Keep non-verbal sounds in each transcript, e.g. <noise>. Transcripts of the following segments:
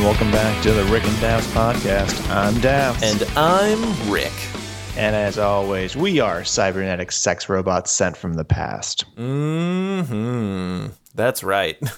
welcome back to the Rick and Dafs podcast. I'm Dafs. And I'm Rick. And as always, we are cybernetic sex robots sent from the past. hmm That's right. <laughs>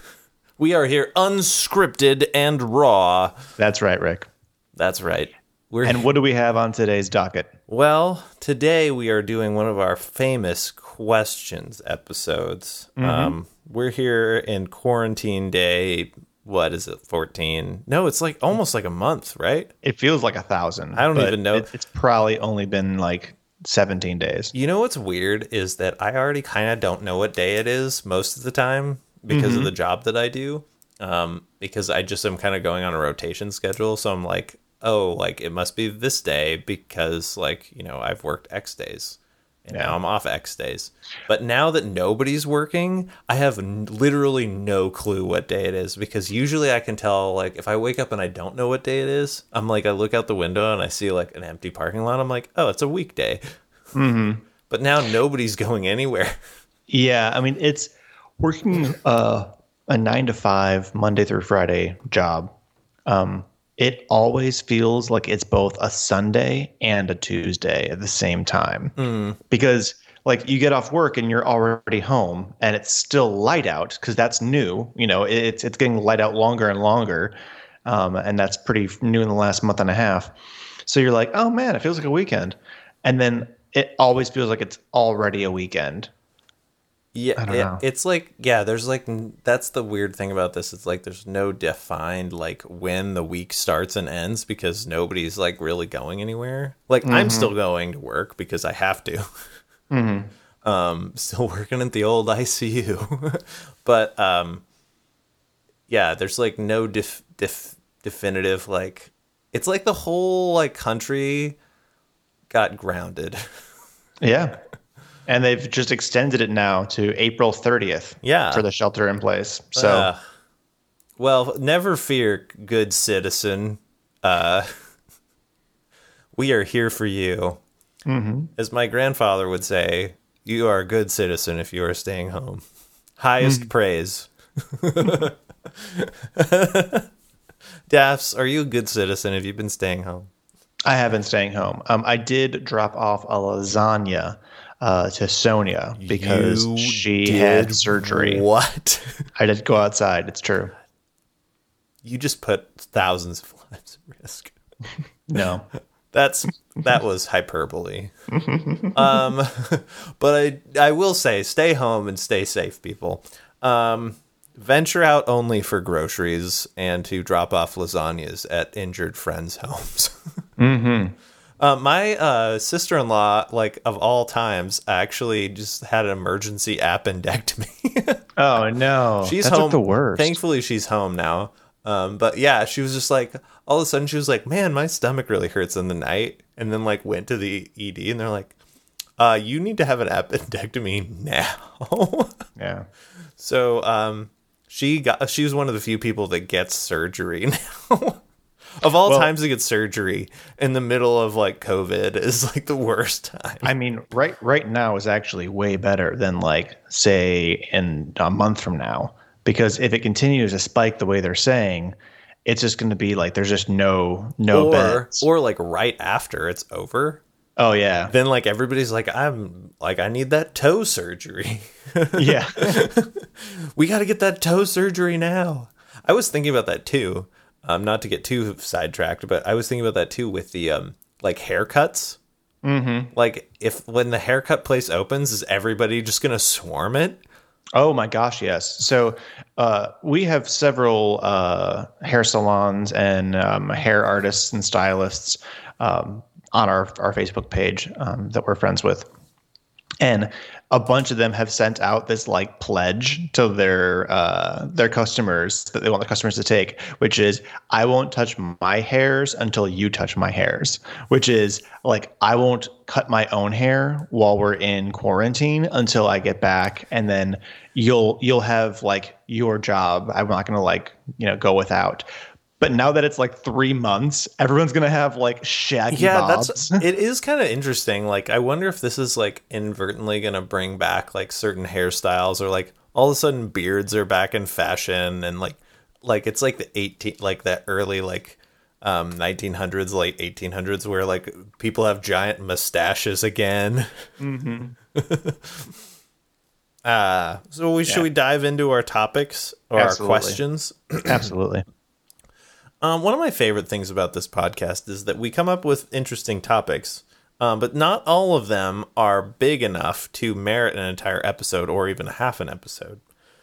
We are here unscripted and raw. That's right, Rick. That's right. We're And what do we have on today's docket? well, today we are doing one of our famous questions episodes. Um, we're here in quarantine day. What is it? 14? No, it's like almost like a month, right? It feels like a thousand. I don't even know. it- it's probably only been like 17 days. You know what's weird is that I already kind of don't know what day it is most of the time because of the job that I do. Um, because I just am kind of going on a rotation schedule, so I'm like, oh, like it must be this day because like you know I've worked X days. And now I'm off X days. But now that nobody's working, I have n- literally no clue what day it is because usually I can tell, like, if I wake up and I don't know what day it is, I'm like, I look out the window and I see, like, an empty parking lot. I'm like, oh, it's a weekday. <laughs> But now nobody's going anywhere. Yeah, I mean, it's working uh, a nine to five, Monday through Friday job. Um, it always feels like it's both a Sunday and a Tuesday at the same time because, like, you get off work and you're already home, and it's still light out because that's new. You know, it's it's getting light out longer and longer, um, and that's pretty new in the last month and a half. So you're like, oh man, it feels like a weekend, and then it always feels like it's already a weekend. Yeah, don't it- know. it's like yeah. There's like that's the weird thing about this. It's like there's no defined like when the week starts and ends because nobody's like really going anywhere. Like I'm still going to work because I have to. <laughs> <laughs> Um, still working at the old ICU, <laughs> but um, yeah. There's like no def- def- definitive like. It's like the whole like country got grounded. Yeah. And they've just extended it now to April 30th Yeah. for the shelter in place. So, Uh, well, never fear, good citizen. Uh, <laughs> we are here for you. Mm-hmm. As my grandfather would say, you are a good citizen if you are staying home. Highest Mm. praise. <laughs> Dafs, are you a good citizen Have you've been staying home? I have been staying home. Um, I did drop off a lasagna uh, to Sonia because You she had surgery. What? <laughs> I did go outside. It's true. you just put thousands of <laughs> lives at risk. No. <laughs> That's that was hyperbole. um, but I I will say, stay home and stay safe, people. Um, venture out only for groceries and to drop off lasagnas at injured friends' homes. mm-hmm. Uh, my uh, sister-in-law, like of all times, actually just had an emergency appendectomy. <laughs> Oh, no. she's That's home. the worst. Thankfully, she's home now. Um, but yeah, she was just like all of a sudden she was like, "Man, my stomach really hurts in the night," and then like went to the ED, and they're like, "Uh, you need to have an <laughs> appendectomy now." yeah. so um, she got she was one of the few people that gets surgery <laughs> now. Of all Well- times to get surgery in the middle of like COVID is like the worst time. I mean, right right now is actually way better than like say in a month from now because if it continues to spike the way they're saying, it's just going to be like there's just no no or beds. or like right after it's over. oh yeah, then like everybody's like i'm like i need that toe surgery <laughs> yeah. <laughs> we got to get that toe surgery now i was thinking about that too um not to get too sidetracked but i was thinking about that too with the um like haircuts mm-hmm. like if when the haircut place opens is everybody just gonna swarm it Oh my gosh, yes. So uh, we have several uh, hair salons and um, hair artists and stylists um, on our our Facebook page um, that we're friends with, and a bunch of them have sent out this like pledge to their uh, their customers that they want the customers to take, which is I won't touch my hairs until you touch my hairs, which is like I won't cut my own hair while we're in quarantine until I get back, and then you'll you'll have like your job. I'm not gonna like you know go without. But now that it's like three months, everyone's gonna have like shaggy yeah bobs. that's <laughs> it is kind of interesting like i wonder if this is like inadvertently gonna bring back like certain hairstyles or like all of a sudden beards are back in fashion and like like it's like the 18 like that early like um 1900s late 1800s where like people have giant mustaches again <laughs> uh so we should we dive into our topics or Absolutely. our questions Absolutely. Um, one of my favorite things about this podcast is that we come up with interesting topics, um, but not all of them are big enough to merit an entire episode or even half an episode.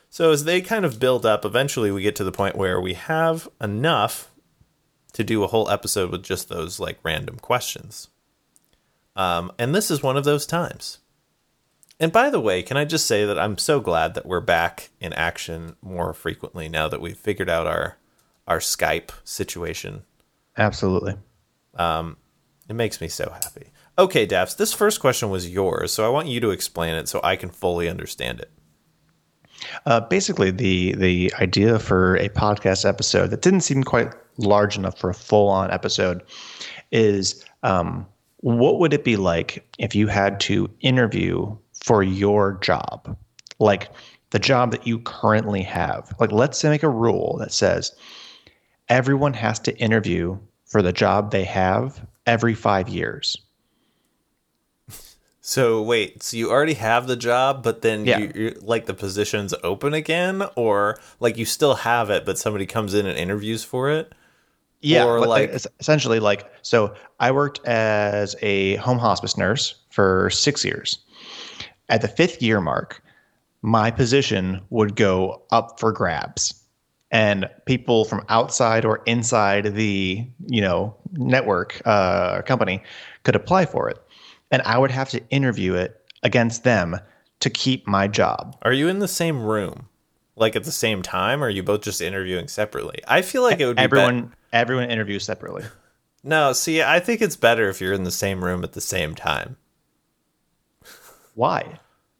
So as they kind of build up, eventually we get to the point where we have enough to do a whole episode with just those like random questions. Um, and this is one of those times. And by the way, can I just say that I'm so glad that we're back in action more frequently now that we've figured out our our Skype situation. Absolutely. It makes me so happy. Okay, Dafs, this first question was yours, so I want you to explain it so I can fully understand it. Uh, basically, the the idea for a podcast episode that didn't seem quite large enough for a full on episode is um, what would it be like if you had to interview for your job, like the job that you currently have? Like, let's say make a rule that says everyone has to interview for the job they have every five years. <laughs> So wait, so you already have the job, but then Yeah. you, like the position's open again, or like you still have it, but somebody comes in and interviews for it? Yeah, Or like- essentially like so I worked as a home hospice nurse for 6 years. At the 5th year mark, my position would go up for grabs. And people from outside or inside the, you know, network uh, company could apply for it. And I would have to interview it against them to keep my job. Are you in the same room, like at the same time, or are you both just interviewing separately? I feel like it would be Everyone everyone interviews separately. <laughs> No, see, I think it's better if you're in the same room at the same time. Why?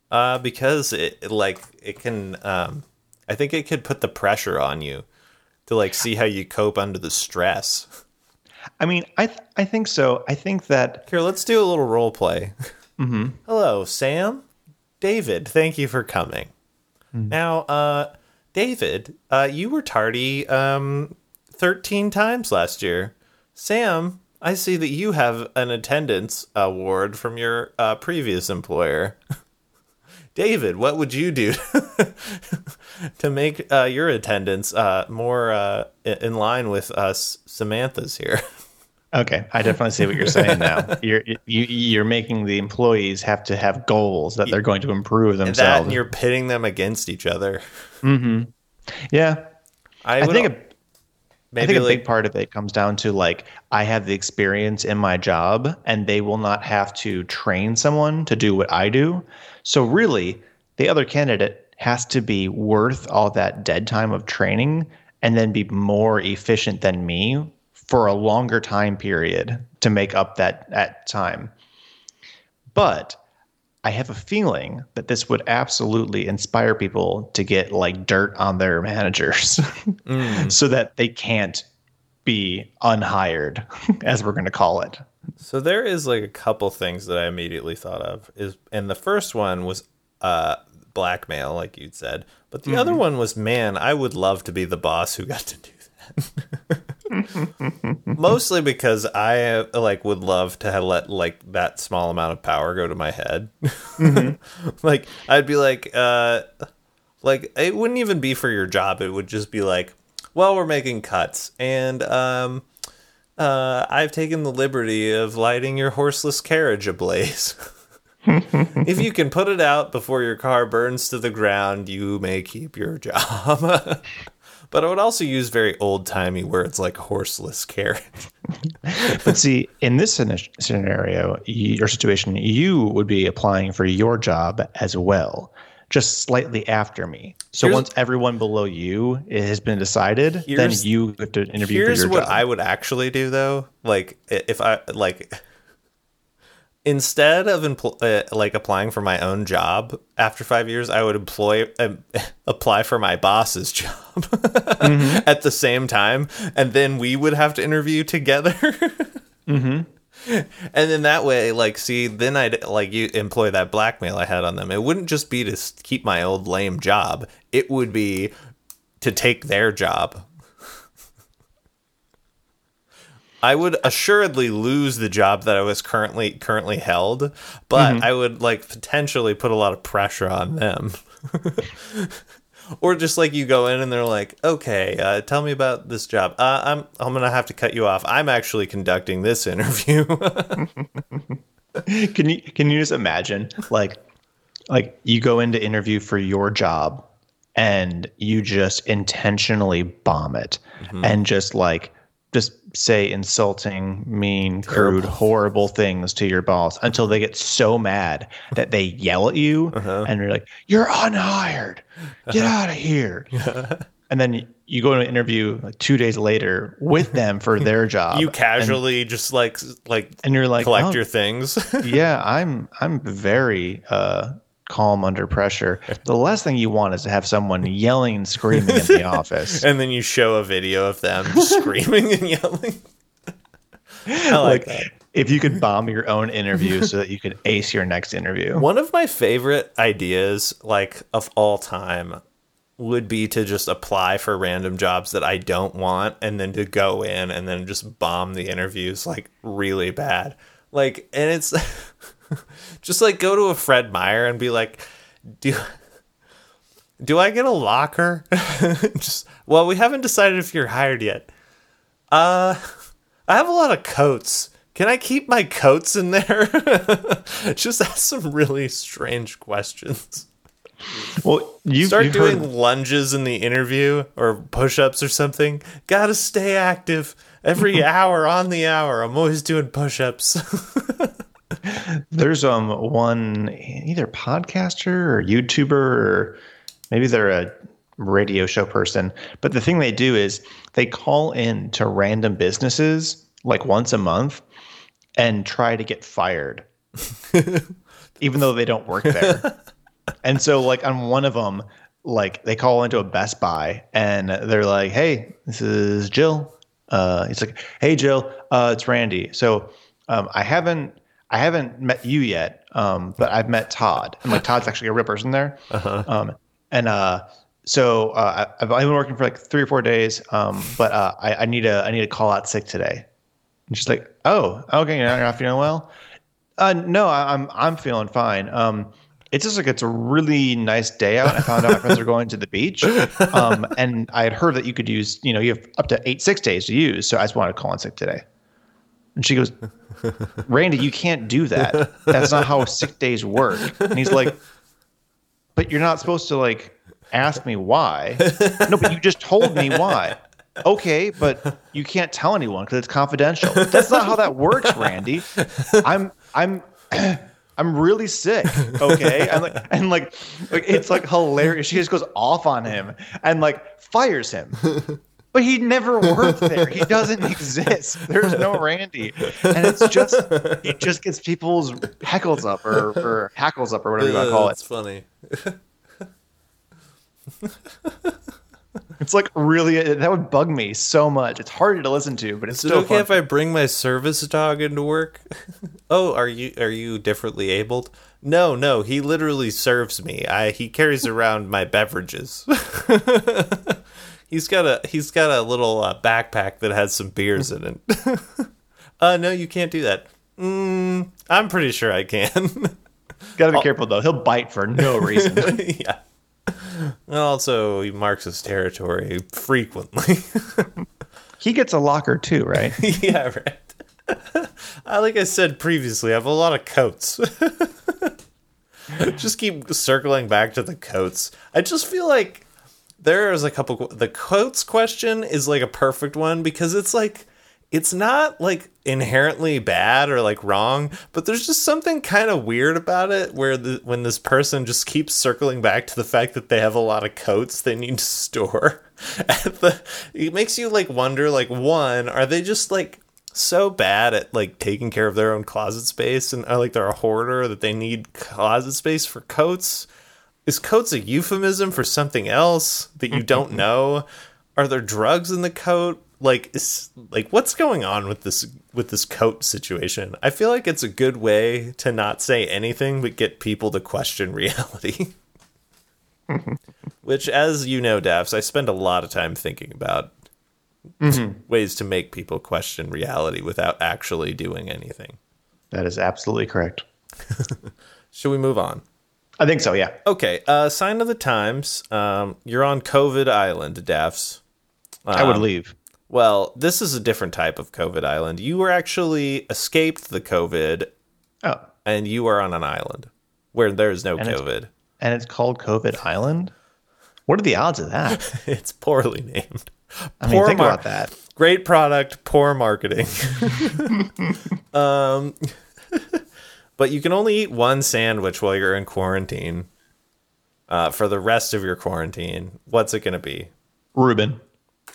Uh, because it it, like it can. Um, I think it could put the pressure on you to like see how you cope under the stress. I mean, I th- I think so. I think that Here, let's do a little role play. <laughs> Mm-hmm. Hello, Sam. David, thank you for coming. Now, uh, David, uh, you were tardy um, 13 times last year. Sam, I see that you have an attendance award from your uh, previous employer. <laughs> David, what would you do <laughs> to make uh, your attendance uh, more uh, in line with us Samantha's here? Okay, I definitely see what you're saying now. <laughs> You're you, you're making the employees have to have goals that they're going to improve that themselves. and you're pitting them against each other. Hmm. yeah, I, I think a, I maybe think a like big part of it comes down to like I have the experience in my job, and they will not have to train someone to do what I do. So really, the other candidate has to be worth all that dead time of training, and then be more efficient than me for a longer time period to make up that that time. But I have a feeling that this would absolutely inspire people to get like dirt on their <laughs> managers so that they can't be unhired, <laughs> as we're going to call it. So there is like a couple things that I immediately thought of is and the first one was uh blackmail like you'd said, but the other one was man, I would love to be the boss who got to do that. <laughs> Mostly because I like would love to let like that small amount of power go to my head. <laughs> like I'd be like uh like it wouldn't even be for your job, it would just be like well, we're making cuts and um uh, I've taken the liberty of lighting your horseless carriage ablaze. <laughs> if you can put it out before your car burns to the ground, you may keep your job. <laughs> but I would also use very old timey words like horseless carriage. <laughs> But see, in this scenario, your situation, you would be applying for your job as well, just slightly after me. So Here's- once everyone below you has been decided, then you have to interview Here's for your what job. I would actually do though. Like if I like instead of empl- uh, like applying for my own job after 5 years, I would employ um, <laughs> apply for my boss's <laughs> job at the same time and then we would have to interview together. <laughs> And then that way, like, see, then I'd like you employ that blackmail I had on them. It wouldn't just be to keep my old lame job. It would be to take their job I would assuredly lose the job that I was currently currently held, but Mm-hmm. I would like potentially put a lot of pressure on them. <laughs> or just like you go in and they're like, "Okay, uh, tell me about this job." Uh, I'm I'm gonna have to cut you off. I'm actually conducting this interview. <laughs> Can you can you just imagine like like you go into interview for your job and you just intentionally bomb it and just like just say insulting, mean, crude, horrible things to your boss until they get so mad that they yell at you <laughs> and you're like, You're unhired. Get <laughs> out of here. And then you go to an interview like two days later with them for <laughs> their job. you casually just like like and you're like, collect "Oh, your things. yeah, I'm I'm very uh, calm under pressure. <laughs> The last thing you want is to have someone yelling and screaming in the <laughs> office. and then you show a video of them <laughs> screaming and yelling. I like, like that. if you could bomb your own interview so that you could ace your next interview. One of my favorite ideas, like of all time, would be to just apply for random jobs that I don't want and then to go in and then just bomb the interviews like really bad. Like, and it's <laughs> just like go to a Fred Meyer and be like, do. Do I get a locker? <laughs> just well, we haven't decided if you're hired yet. Uh, I have a lot of coats. Can I keep my coats in there? <laughs> Just ask some really strange questions. Well, you Start you've doing heard, lunges in the interview or push ups or something. Gotta stay active. Every <laughs> hour on the hour, I'm always doing push ups. <laughs> there's um one either podcaster or YouTuber or maybe they're a radio show person, but the thing they do is they call in to random businesses like once a month and try to get fired, <laughs> even though they don't work there. and so, like on one of them, like they call into a Best Buy and they're like, "Hey, this is Jill." Uh, it's like, "Hey, Jill, uh, it's Randy." So um, I haven't I haven't met you yet, um, but I've met Todd, and like Todd's actually a real person there. Um, and uh, so uh, I- I've only been working for like three or four days, um, but uh, I, I need a I need to call out sick today. And she's like, "Oh, okay, you're not, you're not feeling well." Uh, no, I, I'm I'm feeling fine. It's just like it's a really nice day out. I found out my friends are going to the beach, um, <laughs> and I had heard that you could use, you know, you have up to eight sick days to use. So I just wanted to call in sick today. And she goes, Randy, you can't do that. That's not how sick days work. And he's like, but you're not supposed to like ask me why. No, but you just told me why. Okay, but you can't tell anyone because it's confidential. That's not how that works, Randy. I'm I'm <clears throat> I'm really sick. Okay, <laughs> and like and like, like it's like hilarious. She just goes off on him and like fires him. But he never worked there. He doesn't exist. There's no Randy, and it's just he just gets people's heckles up or, or hackles up or whatever you want to call it. It's funny. <laughs> <laughs> It's like really that would bug me so much. It's harder to listen to, but it's Is it okay fun. if I bring my service dog into work? <laughs> oh, are you are you differently abled? No, no, he literally serves me. I he carries around my beverages. <laughs> he's got a he's got a little uh, backpack that has some beers in it. uh no, you can't do that. Mm, I'm pretty sure I can. Gotta be careful though. He'll bite for no reason. yeah. Also, he marks his territory frequently. <laughs> he gets a locker too, right? <laughs> yeah, right. I <laughs> uh, like I said previously, I have a lot of coats. just keep circling back to the coats. I just feel like there is a couple. The coats question is like a perfect one because it's like it's not like inherently bad or like wrong, but there's just something kind of weird about it where the when this person just keeps circling back to the fact that they have a lot of coats they need to store. <laughs> At the, it makes you like wonder like one, are they just like so bad at like taking care of their own closet space and are like they're a hoarder that they need closet space for coats? Is coats a euphemism for something else that you don't <laughs> know? Are there drugs in the coat? Like is like what's going on with this with this coat situation? I feel like it's a good way to not say anything but get people to question <laughs> reality. Which as you know, Dafs, I spend a lot of time thinking about. ways to make people question reality without actually doing anything. That is absolutely correct. <laughs> Should we move on? I think so. Yeah. Okay. Uh, sign of the times. Um, you're on COVID Island, Dafs. I would leave. Well, this is a different type of COVID island. You were actually escaped the COVID, Oh, and you are on an island where there is no it's- COVID. and it's called COVID Island. What are the odds of that? <laughs> It's poorly named. I mean, Poor think mar- about that. Great product, poor marketing. <laughs> um, but you can only eat one sandwich while you're in quarantine. Uh, for the rest of your quarantine, what's it going to be? Reuben.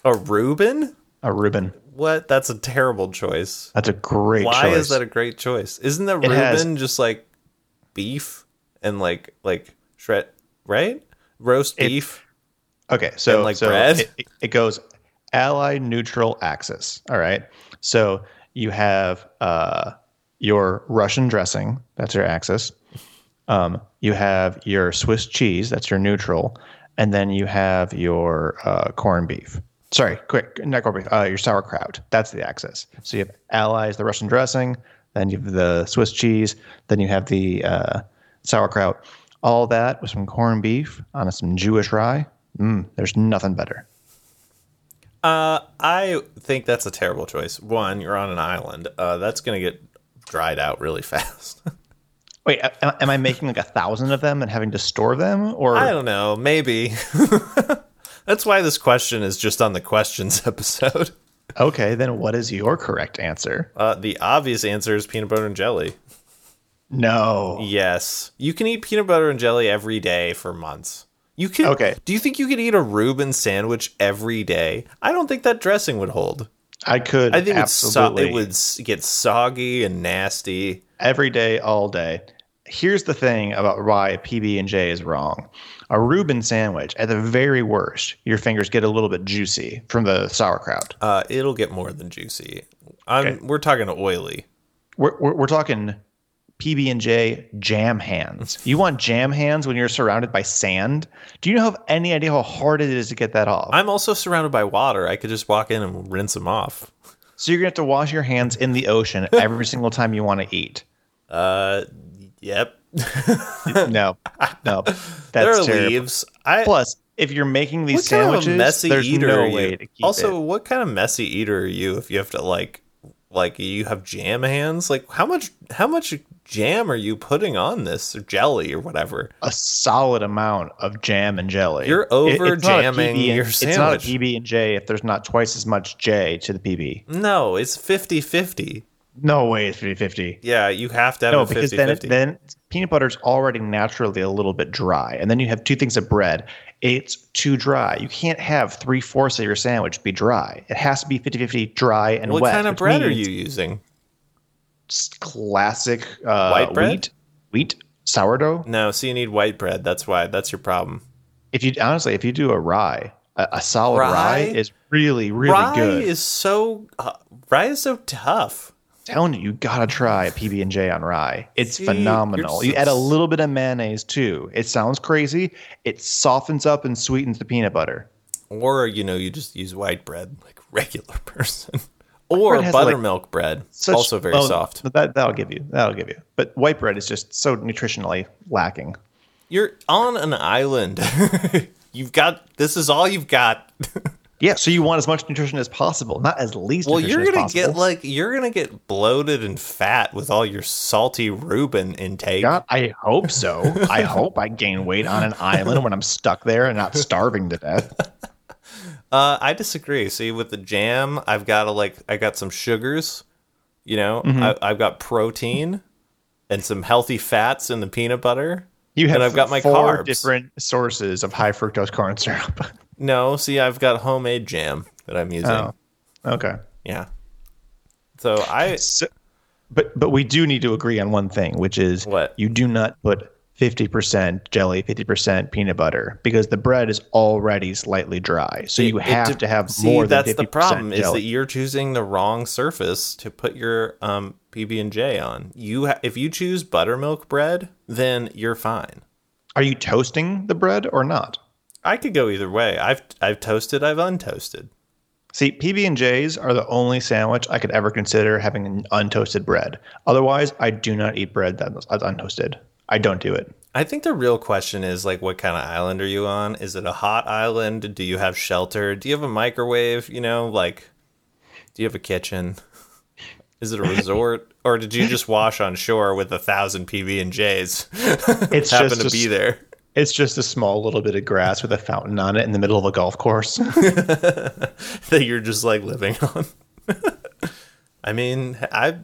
A Reuben? A Reuben. What? That's a terrible choice. That's a great Why choice. is that a great choice? Isn't that It Reuben has- just like beef and like like shred right? Roast It- beef. Okay, so like, so bread? It, it- it goes ally neutral axis. All right, so you have uh, your Russian dressing. That's your axis. Um, you have your Swiss cheese. That's your neutral, and then you have your uh, corned beef. Sorry, quick, not. Uh, your sauerkraut. That's the axis. So you have allies, the Russian dressing. Then you have the Swiss cheese. Then you have the uh, sauerkraut. All that with some corned beef on some Jewish rye. Mm, there's nothing better. Uh, I think that's a terrible choice. One, you're on an island. Uh, that's gonna get dried out really <laughs> fast. Wait, am, am I making like a thousand of them and having to store them, or I don't know. Maybe. <laughs> that's why this question is just on the questions <laughs> episode. okay? Then what is your correct answer? Uh, the obvious answer is peanut butter and jelly. No. Yes, you can eat peanut butter and jelly every day for months. You can. Okay. Do you think you could eat a Reuben sandwich every day? I don't think that dressing would hold. I could. I think absolutely it would get soggy and nasty. every day, all day. Here's the thing about why PB and J is wrong. A Reuben sandwich, at the very worst, your fingers get a little bit juicy from the sauerkraut. Uh, it'll get more than juicy. I'm, Okay. We're talking oily. We're, we're, we're talking PB and J jam hands. <laughs> You want jam hands when you're surrounded by sand? Do you have any idea how hard it is to get that off? I'm also surrounded by water. I could just walk in and rinse them off. So you're gonna have to wash your hands in the ocean every <laughs> single time you want to eat. Uh, yep. No, no, <laughs> there that's are terrible. leaves. I Plus, if you're making these what kind sandwiches, of messy there's eater no way to keep also, it. what kind of messy eater are you if you have to like like you have jam hands? Like how much how much jam are you putting on this or jelly or whatever? a solid amount of jam and jelly. You're over not jamming and- your It's not a. PB and J if there's not twice as much J to the PB. No, it's 50-50. No way it's 50-50. Yeah, you have to have No, a 50-50. because then it, then peanut butter is already naturally a little bit dry, and then you have two things of bread. It's too dry. You can't have three fourths of your sandwich be dry. It has to be 50-50 dry and what wet. What kind of bread are you using? Classic uh, White bread? wheat, wheat sourdough. No, so you need white bread. That's why. That's your problem. If you honestly, if you do a rye, a, a solid rye? Rye? is really really rye good. is so uh, rye is so tough. Telling you, you gotta try a PB and J on rye. It's See, phenomenal. you're You add a little bit of mayonnaise too. It sounds crazy. It softens up and sweetens the peanut butter. Or you know, you just use white bread like <laughs> regular person. Or bread has, like, buttermilk bread, Such- also very oh, soft. That that'll give you. That'll give you. But white bread is just so nutritionally lacking. You're on an island. <laughs> you've got this is all you've got. <laughs> Yeah, so you want as much nutrition as possible, not as least. well, you're gonna get like you're gonna get bloated and fat with all your salty Reuben intake. God, I hope so. I hope I gain weight on an island when I'm stuck there and not starving to death. <laughs> Uh, I disagree. See, with the jam, I've got a, like I got some sugars. You know, Mm-hmm. I, I've got protein and some healthy fats in the peanut butter. You have And I've got my four carbs. different sources of high fructose corn syrup. <laughs> No, see, I've got homemade jam that I'm using. Oh. okay. Yeah. So I So, but but we do need to agree on one thing, which is What? you do not put fifty percent jelly, fifty percent peanut butter, because the bread is already slightly dry. So you it have de- to have see, more than that's the problem percent is that you're choosing the wrong surface to put your um, PB and J on. You ha- if you choose buttermilk bread, then you're fine. Are you toasting the bread or not? I could go either way. I've I've toasted, I've untoasted. See, PB and J's are the only sandwich I could ever consider having an untoasted bread. Otherwise, I do not eat bread that's untoasted. I don't do it. I think the real question is like, what kind of island are you on? Is it a hot island? Do you have shelter? Do you have a microwave? You know, like, do you have a kitchen? Is it a resort, <laughs> or did you just wash on shore with a thousand PB and J's? It's <laughs> happen just to be there. It's just a small little bit of grass with a fountain on it in the middle of a golf course. <laughs> that you're just like living on. <laughs> I mean, I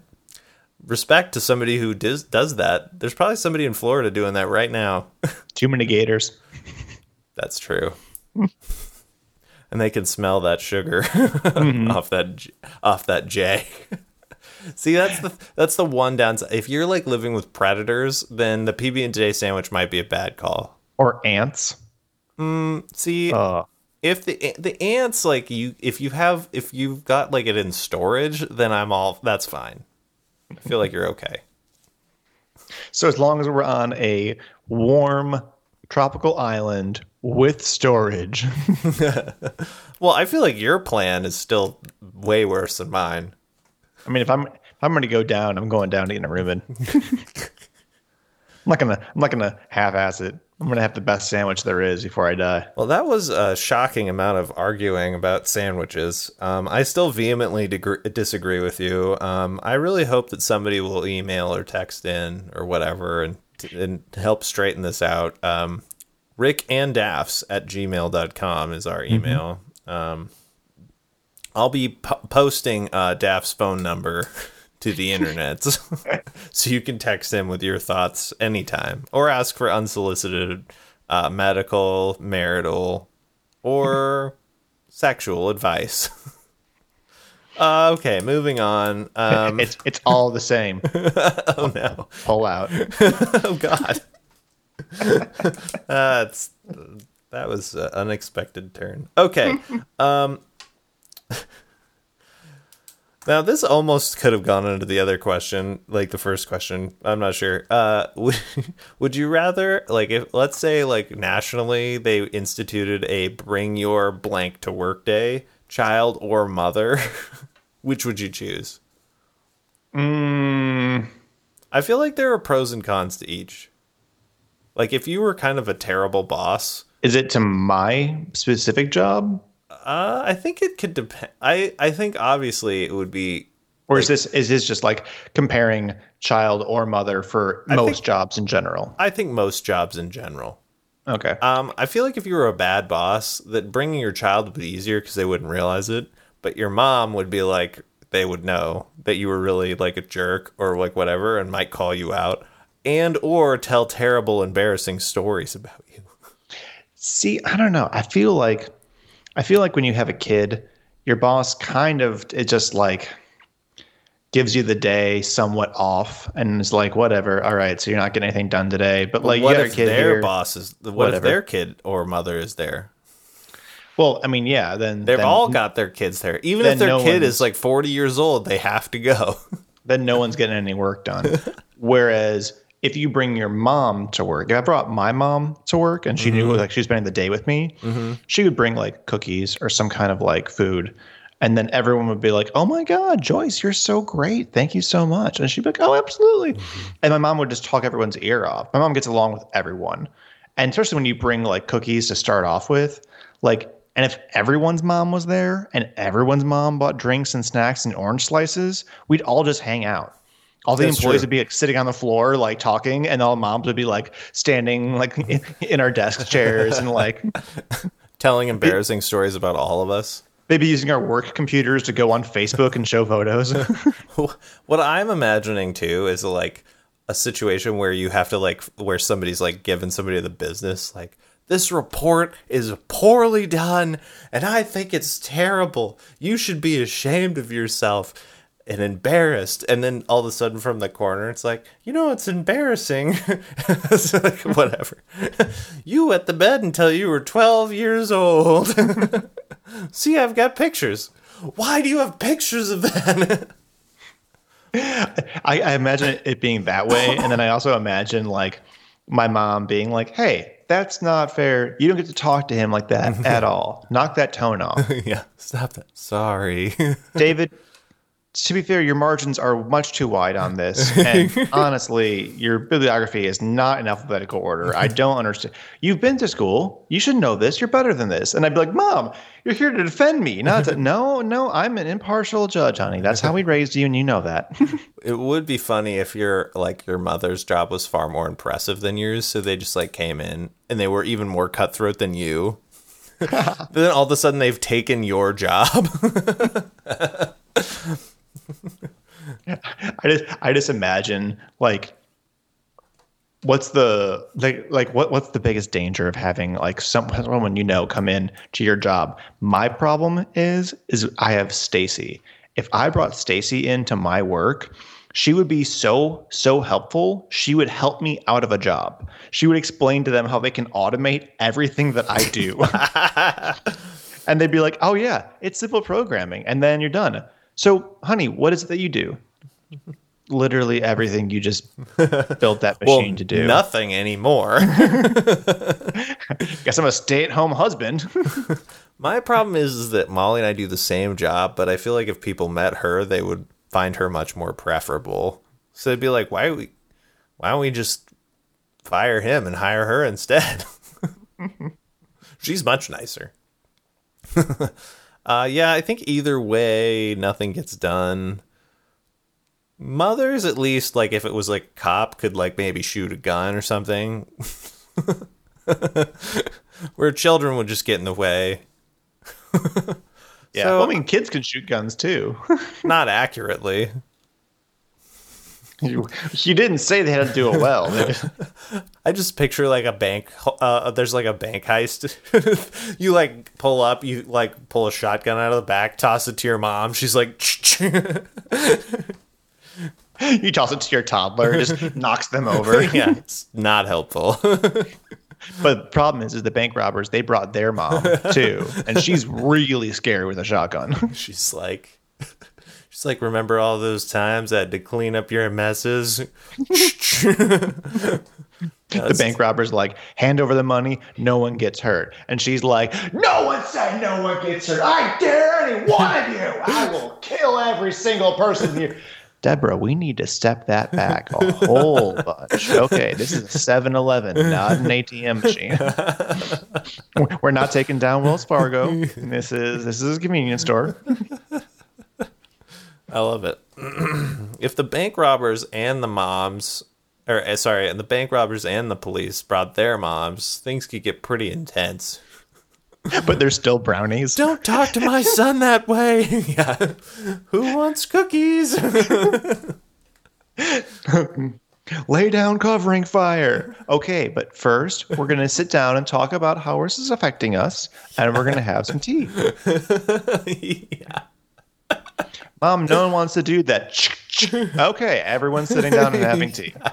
respect to somebody who does does that. There's probably somebody in Florida doing that right now. <laughs> Too many gators. That's true. and they can smell that sugar off that mm-hmm. off that J. See, that's the that's the one downside. If you're like living with predators, then the PB and J sandwich might be a bad call. Or ants. See, Uh, if the the ants like you if you have if you've got like it in storage then i'm all that's fine. I feel like you're okay. So as long as we're on a warm tropical island with storage, <laughs> well i feel like your plan is still way worse than mine. I mean, if I'm if I'm going to go down, I'm going down to Inner <laughs> I'm not gonna I'm not gonna half-ass it. I'm gonna have the best sandwich there is before I die. well that was a shocking amount of arguing about sandwiches. Um, i still vehemently disagree with you. Um, i really hope that somebody will email or text in or whatever and, and help straighten this out. Um, rick and dafs at gmail.com is our email. Um, I'll be po- posting uh, Dafs's phone number <laughs> to the internet, <laughs> so you can text him with your thoughts anytime, or ask for unsolicited uh, medical, marital, or <laughs> sexual advice. <laughs> uh, okay, moving on. Um, It's it's all the same. oh no! Pull out. Oh god! That's that was an unexpected turn. Okay. Um Now this almost could have gone into the other question, like the first question. I'm not sure. Uh <laughs> would, would you rather like if let's say like nationally they instituted a bring your blank to work day, child or mother, <laughs> which would you choose? Mm, I feel like there are pros and cons to each. Like if you were kind of a terrible boss, is it to my specific job, uh, I think it could depend. I I think obviously it would be. or is this is this just like comparing child or mother for most think- jobs in general? I think most jobs in general. Okay. Um, I feel like if you were a bad boss, that bringing your child would be easier because they wouldn't realize it. But your mom would be like, they would know that you were really like a jerk or like whatever, and might call you out, and or tell terrible, embarrassing stories about you. See, I don't know. I feel like I feel like when you have a kid, your boss kind of it just like gives you the day somewhat off and is like, whatever, all right, so you're not getting anything done today. But like what you got a if their here. boss is? What if their kid or mother is there? Well, I mean, yeah, then They've then, all got their kids there. Even if their no kid is like 40 years old, they have to go. <laughs> then no one's getting any work done. Whereas if you bring your mom to work, if I brought my mom to work and she knew mm-hmm. like she was spending the day with me, mm-hmm. she would bring like cookies or some kind of like food. And then everyone would be like, "Oh my God, Joyce, you're so great! Thank you so much." And she'd be like, "Oh, absolutely." Mm-hmm. And my mom would just talk everyone's ear off. My mom gets along with everyone, and especially when you bring like cookies to start off with, like, and if everyone's mom was there and everyone's mom bought drinks and snacks and orange slices, we'd all just hang out. All the That's employees true. would be like sitting on the floor, like talking, and all moms would be like standing like <laughs> in, in our desk chairs and like <laughs> Telling embarrassing stories about all of us. they'd be using our work computers to go on Facebook and show photos. <laughs> What I'm imagining too is like a situation where you have to like where somebody's like giving somebody the business like this report is poorly done and I think it's terrible. You should be ashamed of yourself and embarrassed. And then all of a sudden from the corner it's like, you know it's embarrassing. <laughs> It's like, whatever. <laughs> you wet the bed until you were 12 years old. <laughs> See, I've got pictures. Why do you have pictures of that? I, I imagine it being that way, and then I also imagine like my mom being like, "Hey, that's not fair. You don't get to talk to him like that at all. Knock that tone off. yeah, stop that. Sorry. David, to be fair, your margins are much too wide on this. And <laughs> honestly, your bibliography is not in alphabetical order. I <laughs> don't understand. You've been to school. You should know this. You're better than this. And I'd be like, Mom, you're here to defend me. Not to, <laughs> no, no, I'm an impartial judge, honey. That's how we raised you, and you know that. it would be funny if your like your mother's job was far more impressive than yours, so they just like came in and they were even more cutthroat than you. then all of a sudden they've taken your job. I just I just imagine like what's the like like what what's the biggest danger of having like some, someone you know come in to your job? My problem is is i have stacy. If i brought stacy into my work she would be so so helpful. She would help me out of a job. She would explain to them how they can automate everything that i do. <laughs> And they'd be like oh yeah it's simple programming and then you're done so honey what is it that you do literally everything you just <laughs> built that machine well, to do. Nothing anymore. <laughs> Guess I'm a stay-at-home husband. <laughs> My problem is, is that Molly and I do the same job, but I feel like if people met her, they would find her much more preferable. So they'd be like, "Why we? Why don't we just fire him and hire her instead?" She's much nicer. Uh, yeah, I think either way, nothing gets done. Mothers at least like if it was like cop could like maybe shoot a gun or something. <laughs> Where children would just get in the way. <laughs> Yeah. So, well, i mean kids can shoot guns too. <laughs> Not accurately you, you didn't say they had to do it well <laughs> i just picture like a bank uh, there's like a bank heist <laughs> you like pull up you like pull a shotgun out of the back toss it to your mom she's like you toss it to your toddler, it just <laughs> knocks them over. yeah, it's not helpful. but the problem is, is the bank robbers they brought their mom too, and she's really scary with a shotgun. she's like, she's like, remember all those times I had to clean up your messes? <laughs> the bank robbers like hand over the money no one gets hurt and she's like no one said no one gets hurt i dare any one of you i <laughs> will kill every single person here Deborah, we need to step that back a whole <laughs> bunch. Okay, this is a 7 Eleven, not an ATM machine. We're not taking down Wells Fargo. This is this is a convenience store. I love it. <clears throat> if the bank robbers and the moms or uh, sorry, and the bank robbers and the police brought their moms, things could get pretty intense. <laughs> but they're still brownies. Don't talk to my son that way. <laughs> yeah. Who wants cookies? <laughs> Lay down covering fire. Okay, but first we're going to sit down and talk about how this is affecting us, and we're going to have some tea. yeah. Mom, no one wants to do that. <laughs> okay, everyone's sitting down and having tea. <laughs>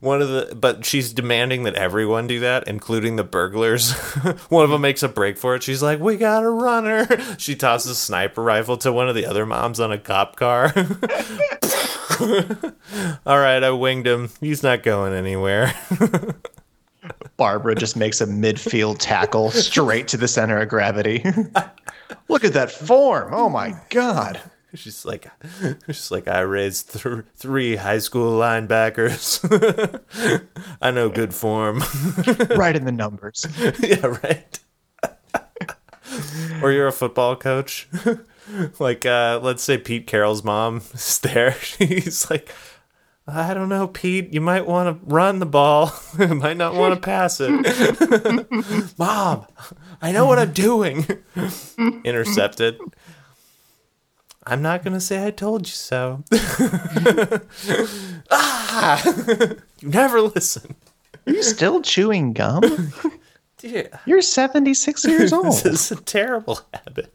One of the but she's demanding that everyone do that including the burglars. <laughs> One of them makes a break for it. She's like we got a runner. She tosses a sniper rifle to one of the other moms on a cop car. All right i winged him. He's not going anywhere barbara just makes a midfield tackle straight to the center of gravity <laughs> look at that form oh my god She's like, she's like, I raised th- three high school linebackers. <laughs> I know good form. <laughs> right in the numbers. yeah, right. or you're a football coach. like, uh, let's say Pete Carroll's mom is there. She's like, I don't know, Pete. You might want to run the ball. <laughs> you might not want to pass it. <laughs> Mom, I know what I'm doing. <laughs> Intercepted. I'm not going to say I told you so. ah! you never listen. Are you still chewing gum? Dude, You're 76 years old. this is a terrible habit.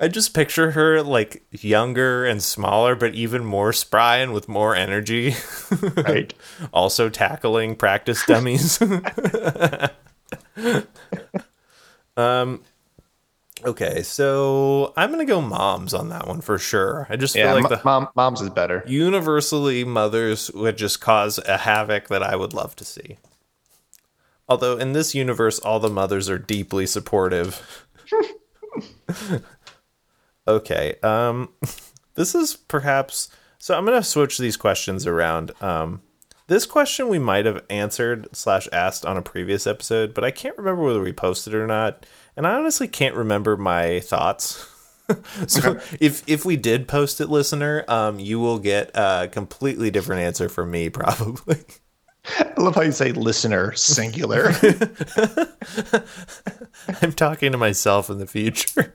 I just picture her like younger and smaller, but even more spry and with more energy. <laughs> right. also tackling practice dummies. <laughs> um, Okay, so I'm gonna go moms on that one for sure. I just Yeah, feel like the mom, mom's is better. universally mothers would just cause a havoc that I would love to see. Although in this universe, all the mothers are deeply supportive. <laughs> okay, um, <laughs> this is perhaps so. I'm gonna switch these questions around. Um, this question we might have answered slash asked on a previous episode, but I can't remember whether we posted it or not, and I honestly can't remember my thoughts. <laughs> so if if we did post it, listener, um, you will get a completely different answer from me, <laughs> probably. I love how you say listener singular. I'm talking to myself in the future.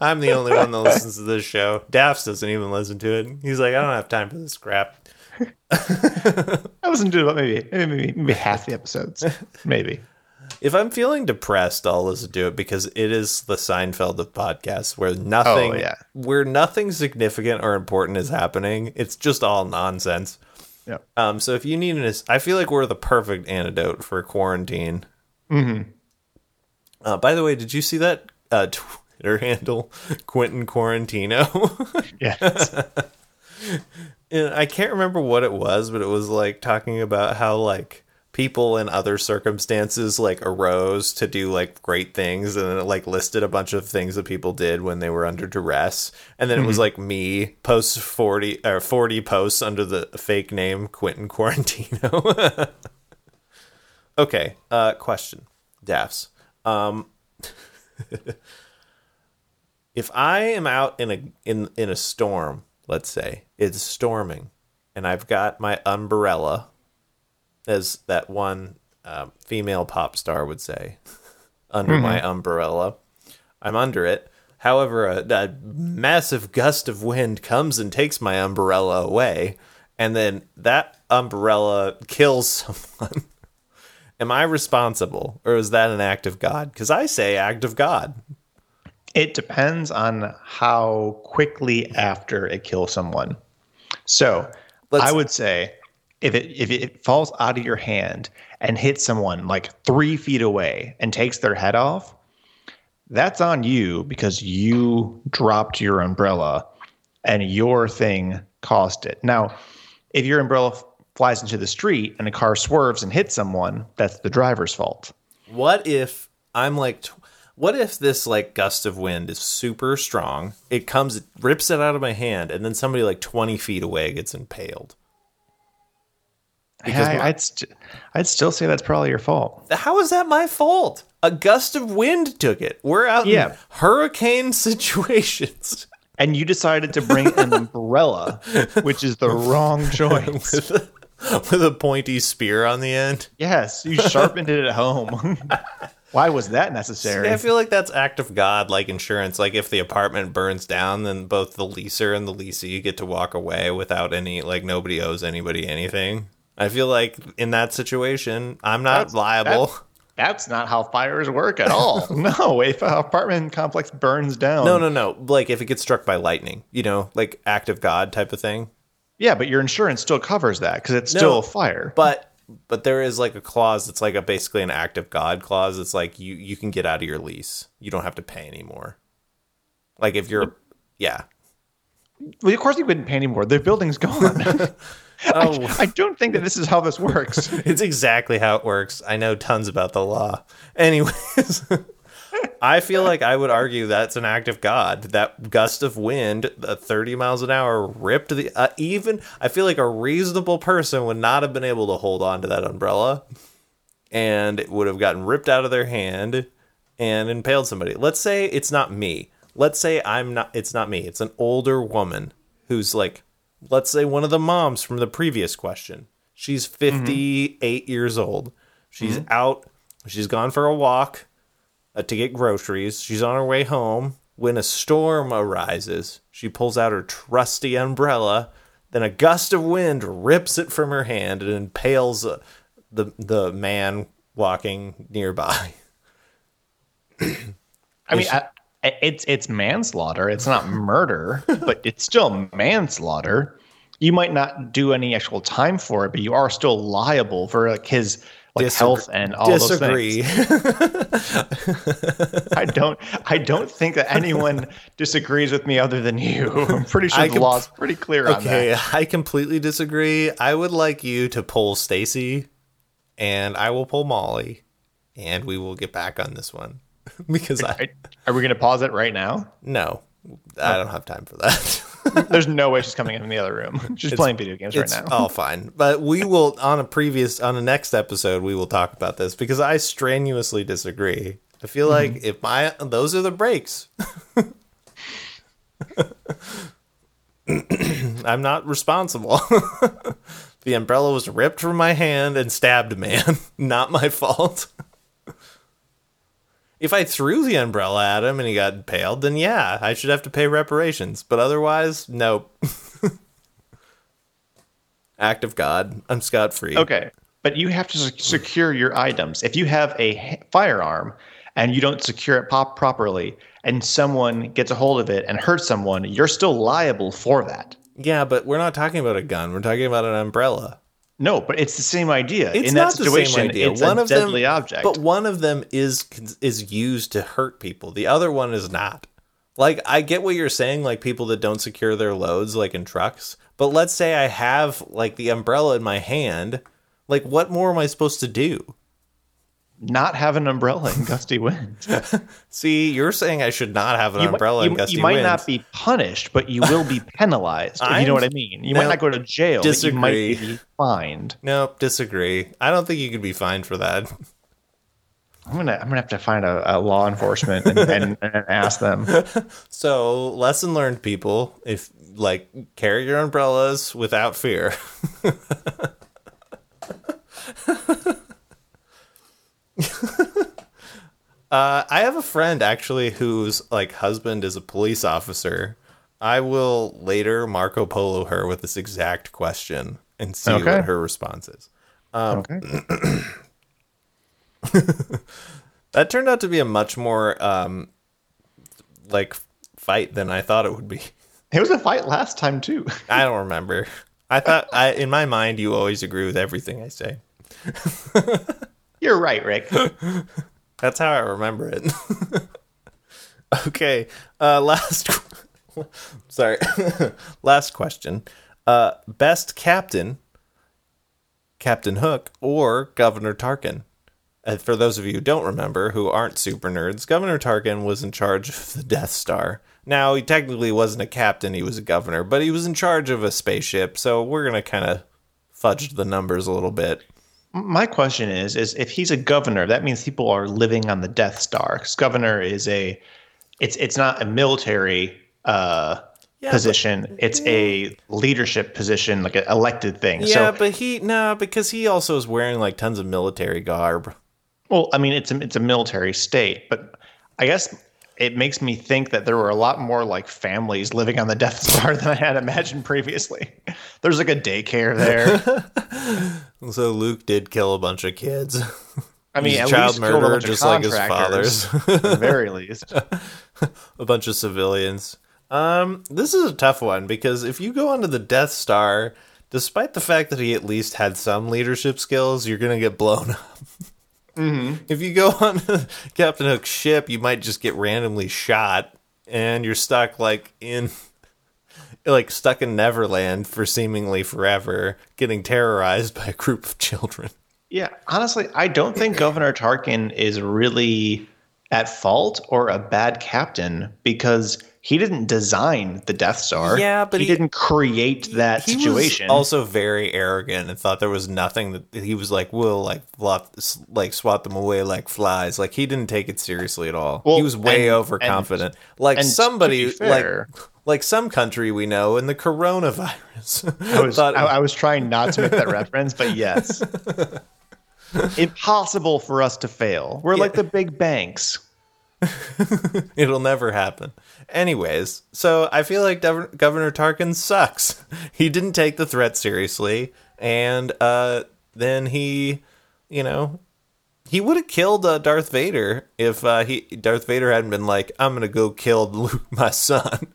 I'm the only one that listens to this show. Dafs doesn't even listen to it. He's like, I don't have time for this crap. <laughs> I listened to about maybe, maybe maybe half the episodes, maybe. If I'm feeling depressed, I'll listen to it because it is the Seinfeld of podcasts where nothing, Oh, yeah. where nothing significant or important is happening. It's just all nonsense. Yeah. Um, so if you need an, I feel like we're the perfect antidote for quarantine. Mm-hmm. Uh, by the way, did you see that uh, Twitter handle, <laughs> Quentin Quarantino? Yes. <laughs> And I can't remember what it was, but it was like talking about how like people in other circumstances like arose to do like great things and then it like listed a bunch of things that people did when they were under duress and then it was like me post 40 or 40 posts under the fake name Quentin Quarantino. <laughs> okay, uh question. Dafs. Um if I am out in a in in a storm, let's say it's storming, and I've got my umbrella, as that one um, female pop star would say, <laughs> under my umbrella. I'm under it. However, a, a massive gust of wind comes and takes my umbrella away, and then that umbrella kills <laughs> someone. Am I responsible, or is that an act of God? Because I say act of God. It depends on how quickly after it kills someone. So Let's- I would say if it if it falls out of your hand and hits someone like three feet away and takes their head off, that's on you because you dropped your umbrella and your thing caused it. Now, if your umbrella f- flies into the street and a car swerves and hits someone, that's the driver's fault. What if I'm like, what if this like gust of wind is super strong? It comes, it rips it out of my hand, and then somebody like 20 feet away gets impaled. Because I, my- I'd st- I'd still say that's probably your fault. How is that my fault? A gust of wind took it. We're out in Yeah. hurricane <laughs> situations. and you decided to bring an umbrella, which is the <laughs> wrong choice. With a pointy spear on the end. yes, you sharpened it at home. <laughs> Why was that necessary? I feel like that's act of God, like insurance. Like if the apartment burns down, then both the leaser and the leasee get to walk away without any, like nobody owes anybody anything. I feel like in that situation, I'm not That's- liable. that's- That's not how fires work at all. <laughs> no, if an apartment complex burns down. no, no, no. Like if it gets struck by lightning, you know, like act of God type of thing. Yeah, but your insurance still covers that because it's still a fire. But but there is like a clause that's like a basically an act of God clause. It's like you you can get out of your lease. You don't have to pay anymore. Like if you're yeah. well, of course, you wouldn't pay anymore. The building's gone. <laughs> <laughs> Oh. I, I don't think that this is how this works. <laughs> It's exactly how it works. I know tons about the law. Anyways, I feel like I would argue that's an act of God. That gust of wind, uh, 30 miles an hour, ripped the. Uh, even, I feel like a reasonable person would not have been able to hold on to that umbrella and it would have gotten ripped out of their hand and impaled somebody. Let's say it's not me. Let's say I'm not, it's not me. It's an older woman who's like, let's say one of the moms from the previous question. She's 58 years old. She's out, she's gone for a walk to get groceries. She's on her way home when a storm arises. She pulls out her trusty umbrella. Then a gust of wind rips it from her hand and impales uh, the the man walking nearby. I mean, I, it's it's manslaughter. It's not murder, <laughs> but it's still manslaughter. You might not do any actual time for it, but you are still liable for like his like Disagree- health and all disagree. those things. <laughs> I don't. I don't think that anyone <laughs> disagrees with me other than you. <laughs> I'm pretty sure I the com- law's pretty clear on okay, that. I completely disagree. I would like you to pull Stacy, and I will pull Molly, and we will get back on this one because I Are- Are we going to pause it right now? no, I don't have time for that. There's no way she's coming in from the other room. <laughs> She's playing video games right now. all fine, but we will on a previous on the next episode we will talk about this because I strenuously disagree. I feel Mm-hmm. like if my those are the breaks. <laughs> <clears throat> I'm not responsible. <laughs> the umbrella was ripped from my hand and stabbed a man. Not my fault. If I threw the umbrella at him and he got impaled, then yeah, I should have to pay reparations. But otherwise, nope. <laughs> Act of God. I'm scot free. Okay, but you have to secure your items. If you have a firearm and you don't secure it pop properly, and someone gets a hold of it and hurts someone, you're still liable for that. Yeah, but we're not talking about a gun. We're talking about an umbrella. No, but it's the same idea. It's In not that the situation, same idea. it's one a of deadly them, object. but one of them is is used to hurt people. The other one is not. Like I get what you're saying, like people that don't secure their loads, like in trucks. But let's say I have like the umbrella in my hand. Like, what more am I supposed to do? Not have an umbrella in gusty winds. <laughs> See, you're saying I should not have an You might- umbrella you, in gusty Wind. you might winds. not be punished, but you will be <laughs> penalized. you know what I mean. You no, might not go to jail, but you might disagree. be fined. Nope, disagree. I don't think you could be fined for that. I'm gonna I'm gonna have to find a, a law enforcement and, and, <laughs> and ask them. So, lesson learned, people. If like carry your umbrellas without fear. <laughs> uh, I have a friend actually whose like husband is a police officer. I will later Marco Polo her with this exact question and see Okay. what her response is. okay. <clears throat> That turned out to be a much more um, like fight than I thought it would be. It was a fight last time too. I don't remember. I thought I in my mind you always agree with everything I say. <laughs> You're right, Rick. <laughs> That's how I remember it. <laughs> okay, uh last <laughs> sorry. last question. Uh best captain Captain Hook or Governor Tarkin? Uh, for those of you who don't remember, who aren't super nerds, Governor Tarkin was in charge of the Death Star. Now, he technically wasn't a captain, he was a governor, but he was in charge of a spaceship, so we're going to kind of fudge the numbers a little bit. My question is: is if he's a governor, that means people are living on the Death Star. Because governor is a, it's it's not a military uh, Yeah, position. it's a leadership position, like an elected thing. Yeah, so, but he, no, because he also is wearing like tons of military garb. well, I mean, it's a it's a military state, but I guess it makes me think that there were a lot more like families living on the Death <laughs> Star than I had imagined previously. There's like a daycare there. <laughs> So Luke did kill a bunch of kids. I mean, child least killed a murderer, just like his father's. at the very least. <laughs> a bunch of civilians. Um, this is a tough one because if you go onto the Death Star, despite the fact that he at least had some leadership skills, you're gonna get blown up. Mm-hmm. If you go <laughs> on Captain Hook's ship, you might just get randomly shot, and you're stuck like in, <laughs> like stuck in Neverland for seemingly forever, getting terrorized <laughs> by a group of children. Yeah, honestly, I don't think Governor Tarkin is really at fault or a bad captain because he didn't design the Death Star. Yeah, but he, he- didn't create that He situation. was also very arrogant and thought there was nothing that he was like, "We'll like flop, like swat them away like flies." Like he didn't take it seriously at all. Well, he was way and- overconfident. like and somebody, fair- like like some country we know in the coronavirus. <laughs> I was, thought- I, I was trying not to make that <laughs> reference, but yes. <laughs> Impossible for us to fail. We're like the big banks. <laughs> It'll never happen. Anyways, so I feel like Gov- Governor Tarkin sucks. <laughs> He didn't take the threat seriously, and uh, then he, you know, he would have killed uh, Darth Vader if uh, he Darth Vader hadn't been like, "I'm gonna go kill Luke, <laughs> my son."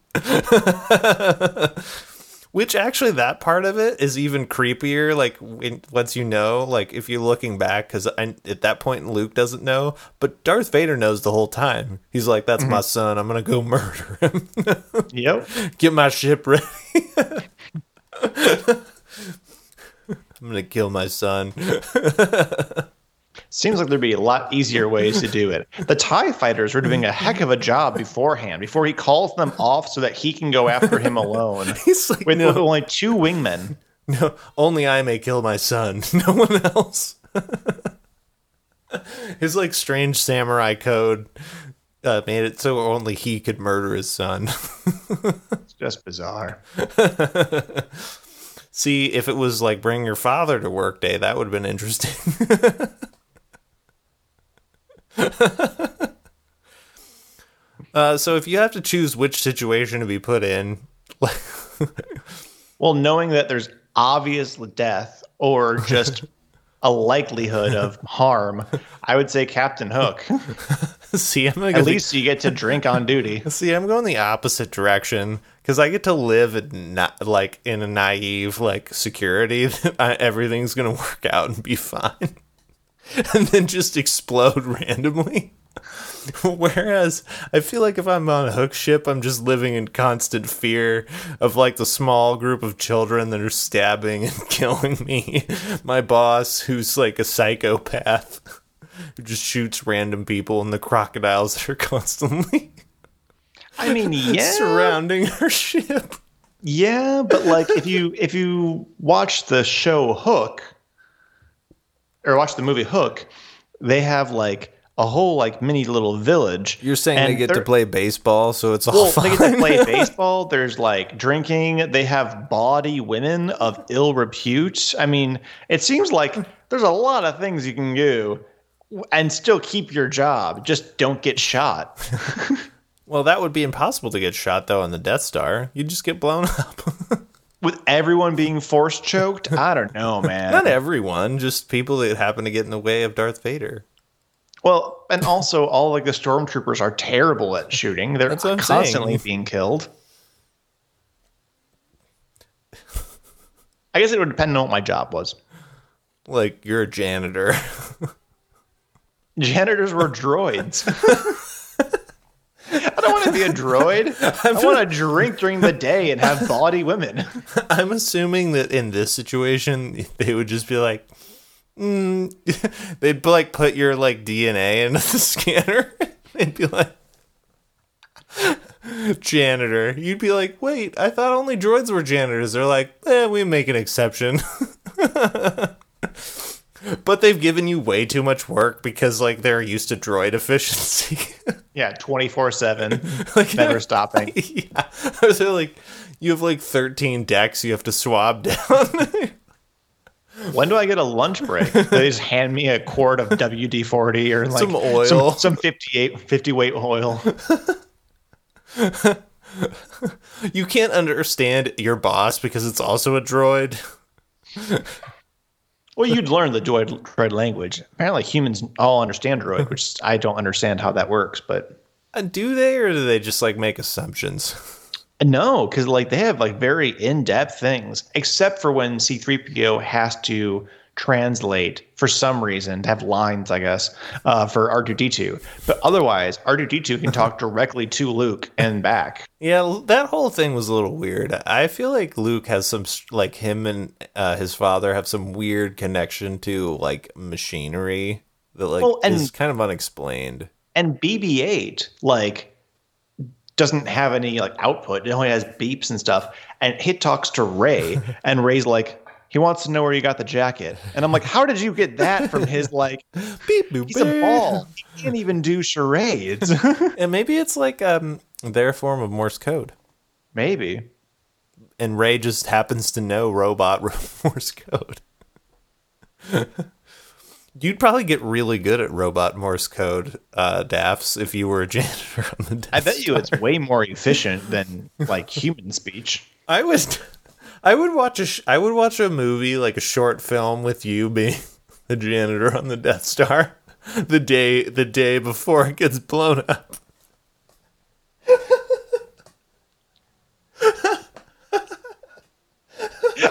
Which actually, that part of it is even creepier. Like when, once you know, like if you're looking back, because at that point Luke doesn't know, but Darth Vader knows the whole time. He's like, "That's mm-hmm. my son. I'm gonna go <laughs> murder him." yep. <laughs> Get my ship ready. <laughs> I'm gonna kill my son. Seems like there'd be a lot easier ways to do it. The TIE fighters were doing a <laughs> heck of a job beforehand, before he calls them off so that he can go after him alone. <laughs> He's like, with, no. with only two wingmen. <laughs> No, only I may kill my son. No one else. His like strange samurai code uh, made it so only he could murder his son. it's just bizarre. See, if it was like bring your father to work day, that would have been interesting. <laughs> uh, so if you have to choose which situation to be put in, <laughs> well, knowing that there's obvious death or just a likelihood of harm, I would say Captain Hook. <laughs> See, I'm at least you get to drink on duty. See, I'm going the opposite direction because I get to live not like in a naive like security that I, everything's gonna work out and be fine. <laughs> and then just explode <laughs> randomly. Whereas I feel like if I'm on a hook ship, I'm just living in constant fear of like the small group of children that are stabbing and <laughs> killing me. My boss, who's like a psychopath, who just shoots random people, and the crocodiles that are constantly. I mean, yeah, surrounding our ship. Yeah, but like if you if you watch the show Hook, or watch the movie Hook, they have like a whole like mini little village. You're saying they get to play baseball, so it's all well, fine. They get to play <laughs> baseball. There's like drinking. They have bawdy women of ill repute. I mean, it seems like there's a lot of things you can do and still keep your job. Just don't get shot. <laughs> well, that would be impossible to get shot though on the Death Star. You'd just get blown <laughs> up with everyone being force choked, I don't know, <laughs> man. Not everyone, just people that happen to get in the way of Darth Vader. Well, and also all like the stormtroopers are terrible at shooting. They're constantly being killed. I guess it would depend on what my job was. Like you're a janitor. <laughs> Janitors were droids. <laughs> I don't want to be a droid. <laughs> I want to <laughs> drink during the day and have bawdy women. <laughs> I'm assuming that in this situation, they would just be like, mm. they'd like put your like DNA into the scanner. They'd be like, janitor. You'd be like, wait, I thought only droids were janitors. They're like, eh, we make an exception but they've given you way too much work because like they're used to droid <laughs> efficiency. yeah, twenty four seven, <laughs> never stopping. <laughs> Yeah, so like you have like thirteen decks you have to swab down. when do I get a lunch break? They just hand me a quart of WD forty or like some oil, some, some 58, 50 weight oil. you can't understand your boss because it's also a droid. Well, you'd learn the droid, droid language. Apparently, humans all understand droid, which I don't understand how that works. But uh, do they, or do they just like make assumptions? No, because like they have like very in depth things, except for when C three PO has to translate for some reason to have lines, I guess, uh, for R2D2. But otherwise, R2D2 can talk <laughs> directly to Luke and back. Yeah, that whole thing was a little weird. I feel like Luke has some, like him and uh, his father have some weird connection to like machinery that like well, and, is kind of unexplained. And BB-8, like doesn't have any like output. It only has beeps and stuff. And it talks to Rey, <laughs> and Rey's like, he wants to know where you got the jacket. And I'm like, how did you get that from his <laughs> like beep boop? He's a ball. He can't even do charades. <laughs> and maybe it's like um their form of Morse code. Maybe. And Rey just happens to know robot <laughs> Morse code. You'd probably get really good at robot Morse code, uh, Dafs, if you were a janitor on the Death I bet you it's way more efficient than like human speech. I was I would watch a sh- I would watch a movie like a short film with you being <laughs> the janitor on the Death Star <laughs> the day the day before it gets blown up. <laughs>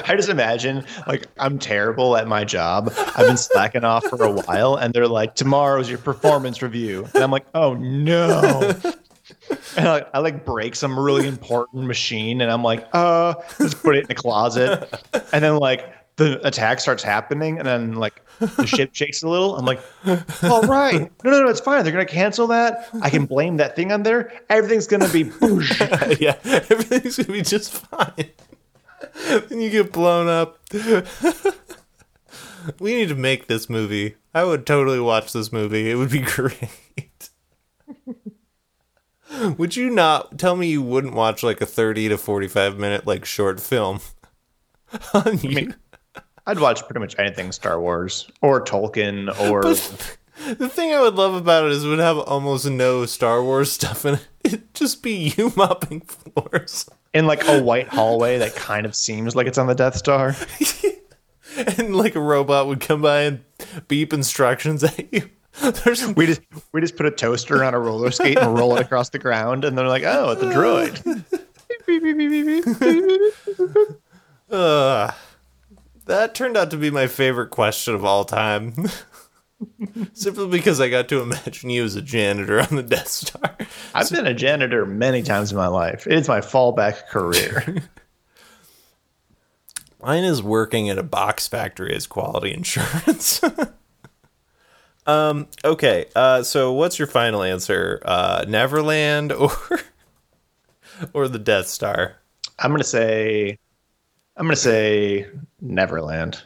I just imagine like I'm terrible at my job. I've been slacking off for a while, and they're like, "Tomorrow's your performance review," and I'm like, "Oh no." <laughs> And I, I like break some really important machine, and I'm like, uh, just put it in the closet, and then like the attack starts happening, and then like the ship shakes a little. I'm like, all right, no, no, no, it's fine. They're gonna cancel that. I can blame that thing on there. Everything's gonna be <laughs> boosh. yeah, everything's gonna be just fine. then you get blown up. we need to make this movie. I would totally watch this movie. It would be <laughs> great. <laughs> would you not tell me you wouldn't watch like a 30 to 45 minute like short film <laughs> on you? mean, I'd watch pretty much anything Star Wars or Tolkien or <laughs> the thing I would love about it is it would have almost no Star Wars stuff in it. It'd just be you mopping floors. in like a white hallway that kind of seems like it's on the Death Star. and like a robot would come by and beep instructions at you. <laughs> There's We just we just put a toaster on a roller skate and roll it across the ground, and they're like, "Oh, it's a droid." <laughs> uh, that turned out to be my favorite question of all time. <laughs> Simply because I got to imagine you as a janitor on the Death Star. I've been a janitor many times in my life. It's my fallback career. Mine is working at a box factory as quality insurance. Um. Okay. Uh. So, what's your final answer? Uh, Neverland <laughs> or or the Death Star? I'm gonna say, I'm gonna say Neverland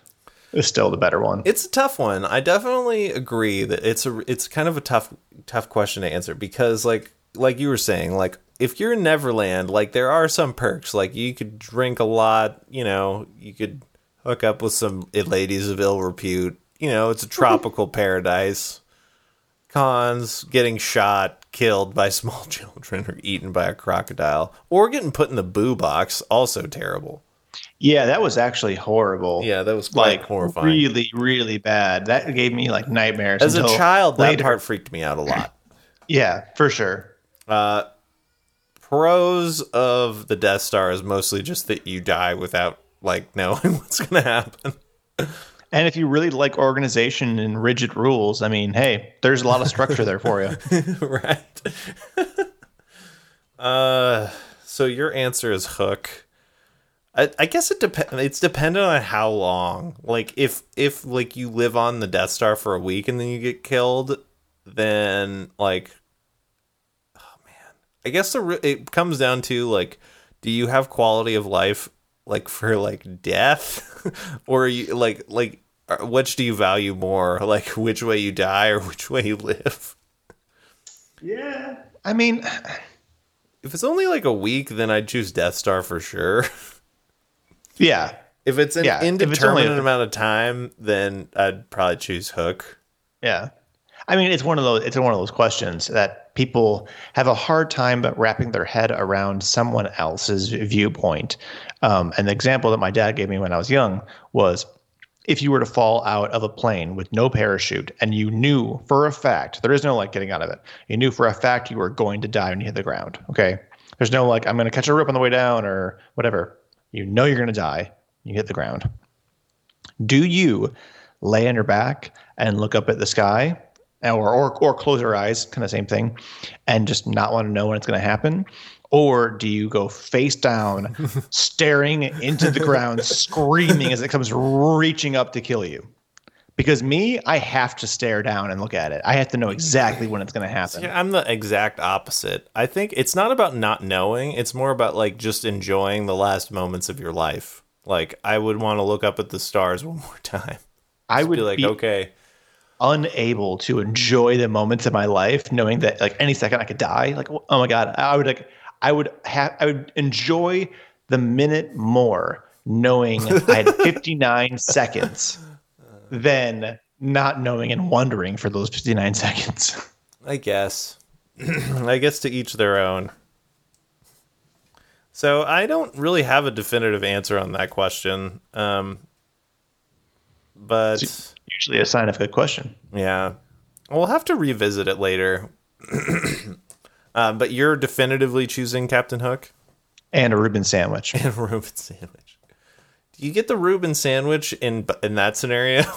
is still the better one. It's a tough one. I definitely agree that it's a it's kind of a tough tough question to answer because like like you were saying like if you're in Neverland like there are some perks like you could drink a lot, you know, you could hook up with some ladies of ill repute. You know, it's a tropical <laughs> paradise. Cons getting shot, killed by <laughs> small children or eaten by a crocodile or getting put in the boo box also terrible. Yeah, that was actually horrible. Yeah, that was quite like horrifying. really, really bad. That gave me like nightmares. As a child, that later. part freaked me out a lot. <coughs> Yeah, for sure. Uh, pros of the Death Star is mostly just that you die without like <laughs> knowing what's gonna happen. And if you really like organization and rigid rules, I mean, hey, there's a lot of structure there for you. <laughs> right. <laughs> uh, so your answer is Hook. I, I guess it depends. It's dependent on how long. Like if if like you live on the Death Star for a week and then you get killed, then like, oh man, I guess the re- it comes down to like, do you have quality of life like for like death, <laughs> or are you like like uh, which do you value more, like which way you die or which way you live? Yeah. I mean, If it's only like a week, then I'd choose Death Star for sure. <laughs> yeah. If it's an Yeah, if it's indeterminate only- amount of time, then I'd probably choose Hook. Yeah. I mean, it's one of those it's one of those questions that people have a hard time wrapping their head around someone else's viewpoint. Um, and the example that my dad gave me when I was young was if you were to fall out of a plane with no parachute and you knew for a fact there is no like getting out of it. You knew for a fact you were going to die when you hit the ground okay? There's no like i'm going to catch a rope on the way down or whatever. You know you're going to die. You hit the ground. Do you lay on your back and look up at the sky or or, or close your eyes kind of same thing and just not want to know when it's going to happen or do you go face down <laughs> staring into the ground screaming as it comes reaching up to kill you because me i have to stare down and look at it i have to know exactly when it's going to happen Yeah, I'm the exact opposite. I think it's not about not knowing, it's more about like just enjoying the last moments of your life. Like I would want to look up at the stars one more <laughs> time. i would Be like, be okay, unable to enjoy the moments of my life knowing that like any second i could die like oh my god i would like i would have i would enjoy the minute more knowing i had <laughs> 59 seconds than not knowing and wondering for those 59 seconds I guess. <clears throat> I guess to each their own. So I don't really have a definitive answer on that question. Um, but usually a sign of good question yeah, we'll have to revisit it later. <clears throat> um, but you're definitively choosing Captain Hook and a reuben sandwich <laughs> and a Reuben sandwich. Do you get the Reuben sandwich in in that scenario? <laughs>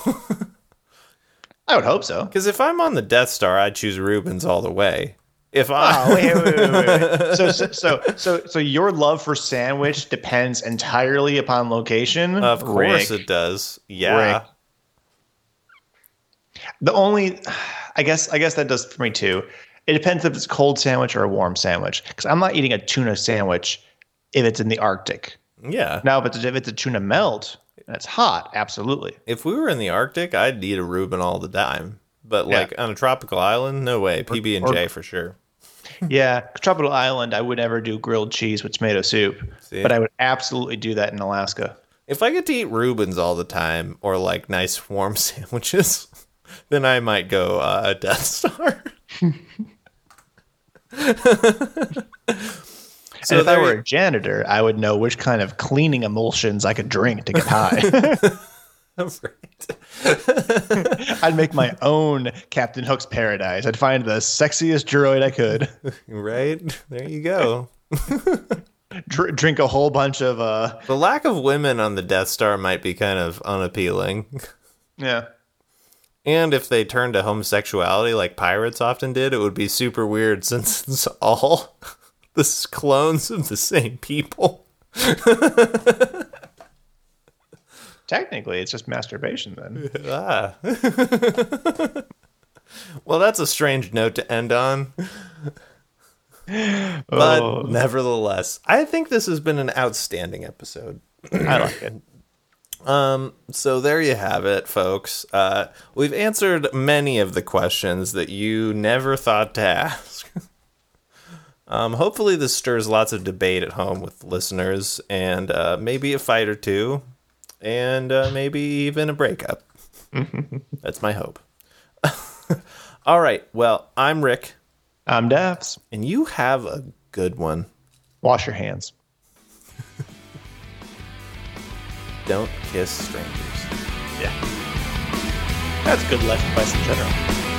I would hope so. Because if I'm on the Death Star, I'd choose Reubens all the way. If I Oh, wait, wait, wait, wait, wait. <laughs> So, so, so, so, so your love for sandwich depends entirely upon location. of course Rick. it does. Yeah. Rick. The only, I guess, I guess that does for me too. It depends if it's a cold sandwich or a warm sandwich. Because I'm not eating a tuna sandwich if it's in the Arctic. Yeah. Now, if it's if it's a tuna melt and it's hot, absolutely. If we were in the Arctic, I'd eat a Reuben all the time. But Yeah. like on a tropical island, no way. PB and J for sure. <laughs> Yeah, tropical island, I would never do grilled cheese with tomato soup, See? but I would absolutely do that in Alaska. If I get to eat Reubens all the time or like nice warm <laughs> sandwiches, then I might go uh, Death Star. <laughs> So if I were a janitor, I would know which kind of cleaning emulsions I could drink to get high. <laughs> <laughs> I'd make my own Captain Hook's Paradise. I'd find the sexiest droid I could, Right? There you go. Dr- drink a whole bunch of uh, The lack of women on the Death Star might be kind of unappealing. yeah. And if they turned to homosexuality like pirates often did, it would be super weird <laughs> since it's all <laughs> the clones of the same people. Technically, it's just masturbation then. <laughs> Ah. well, that's a strange note to end on. But Oh. nevertheless, I think this has been an outstanding episode. I like it. Um, so there you have it, folks. Uh, we've answered many of the questions that you never thought to ask. <laughs> um, hopefully, this stirs lots of debate at home with listeners and uh, maybe a fight or two, and uh, maybe even a breakup. <laughs> That's my hope. <laughs> All right. Well, I'm Rick, I'm Dafs. and you have a good one. Wash your hands. Don't kiss strangers. Yeah. That's good life advice in general.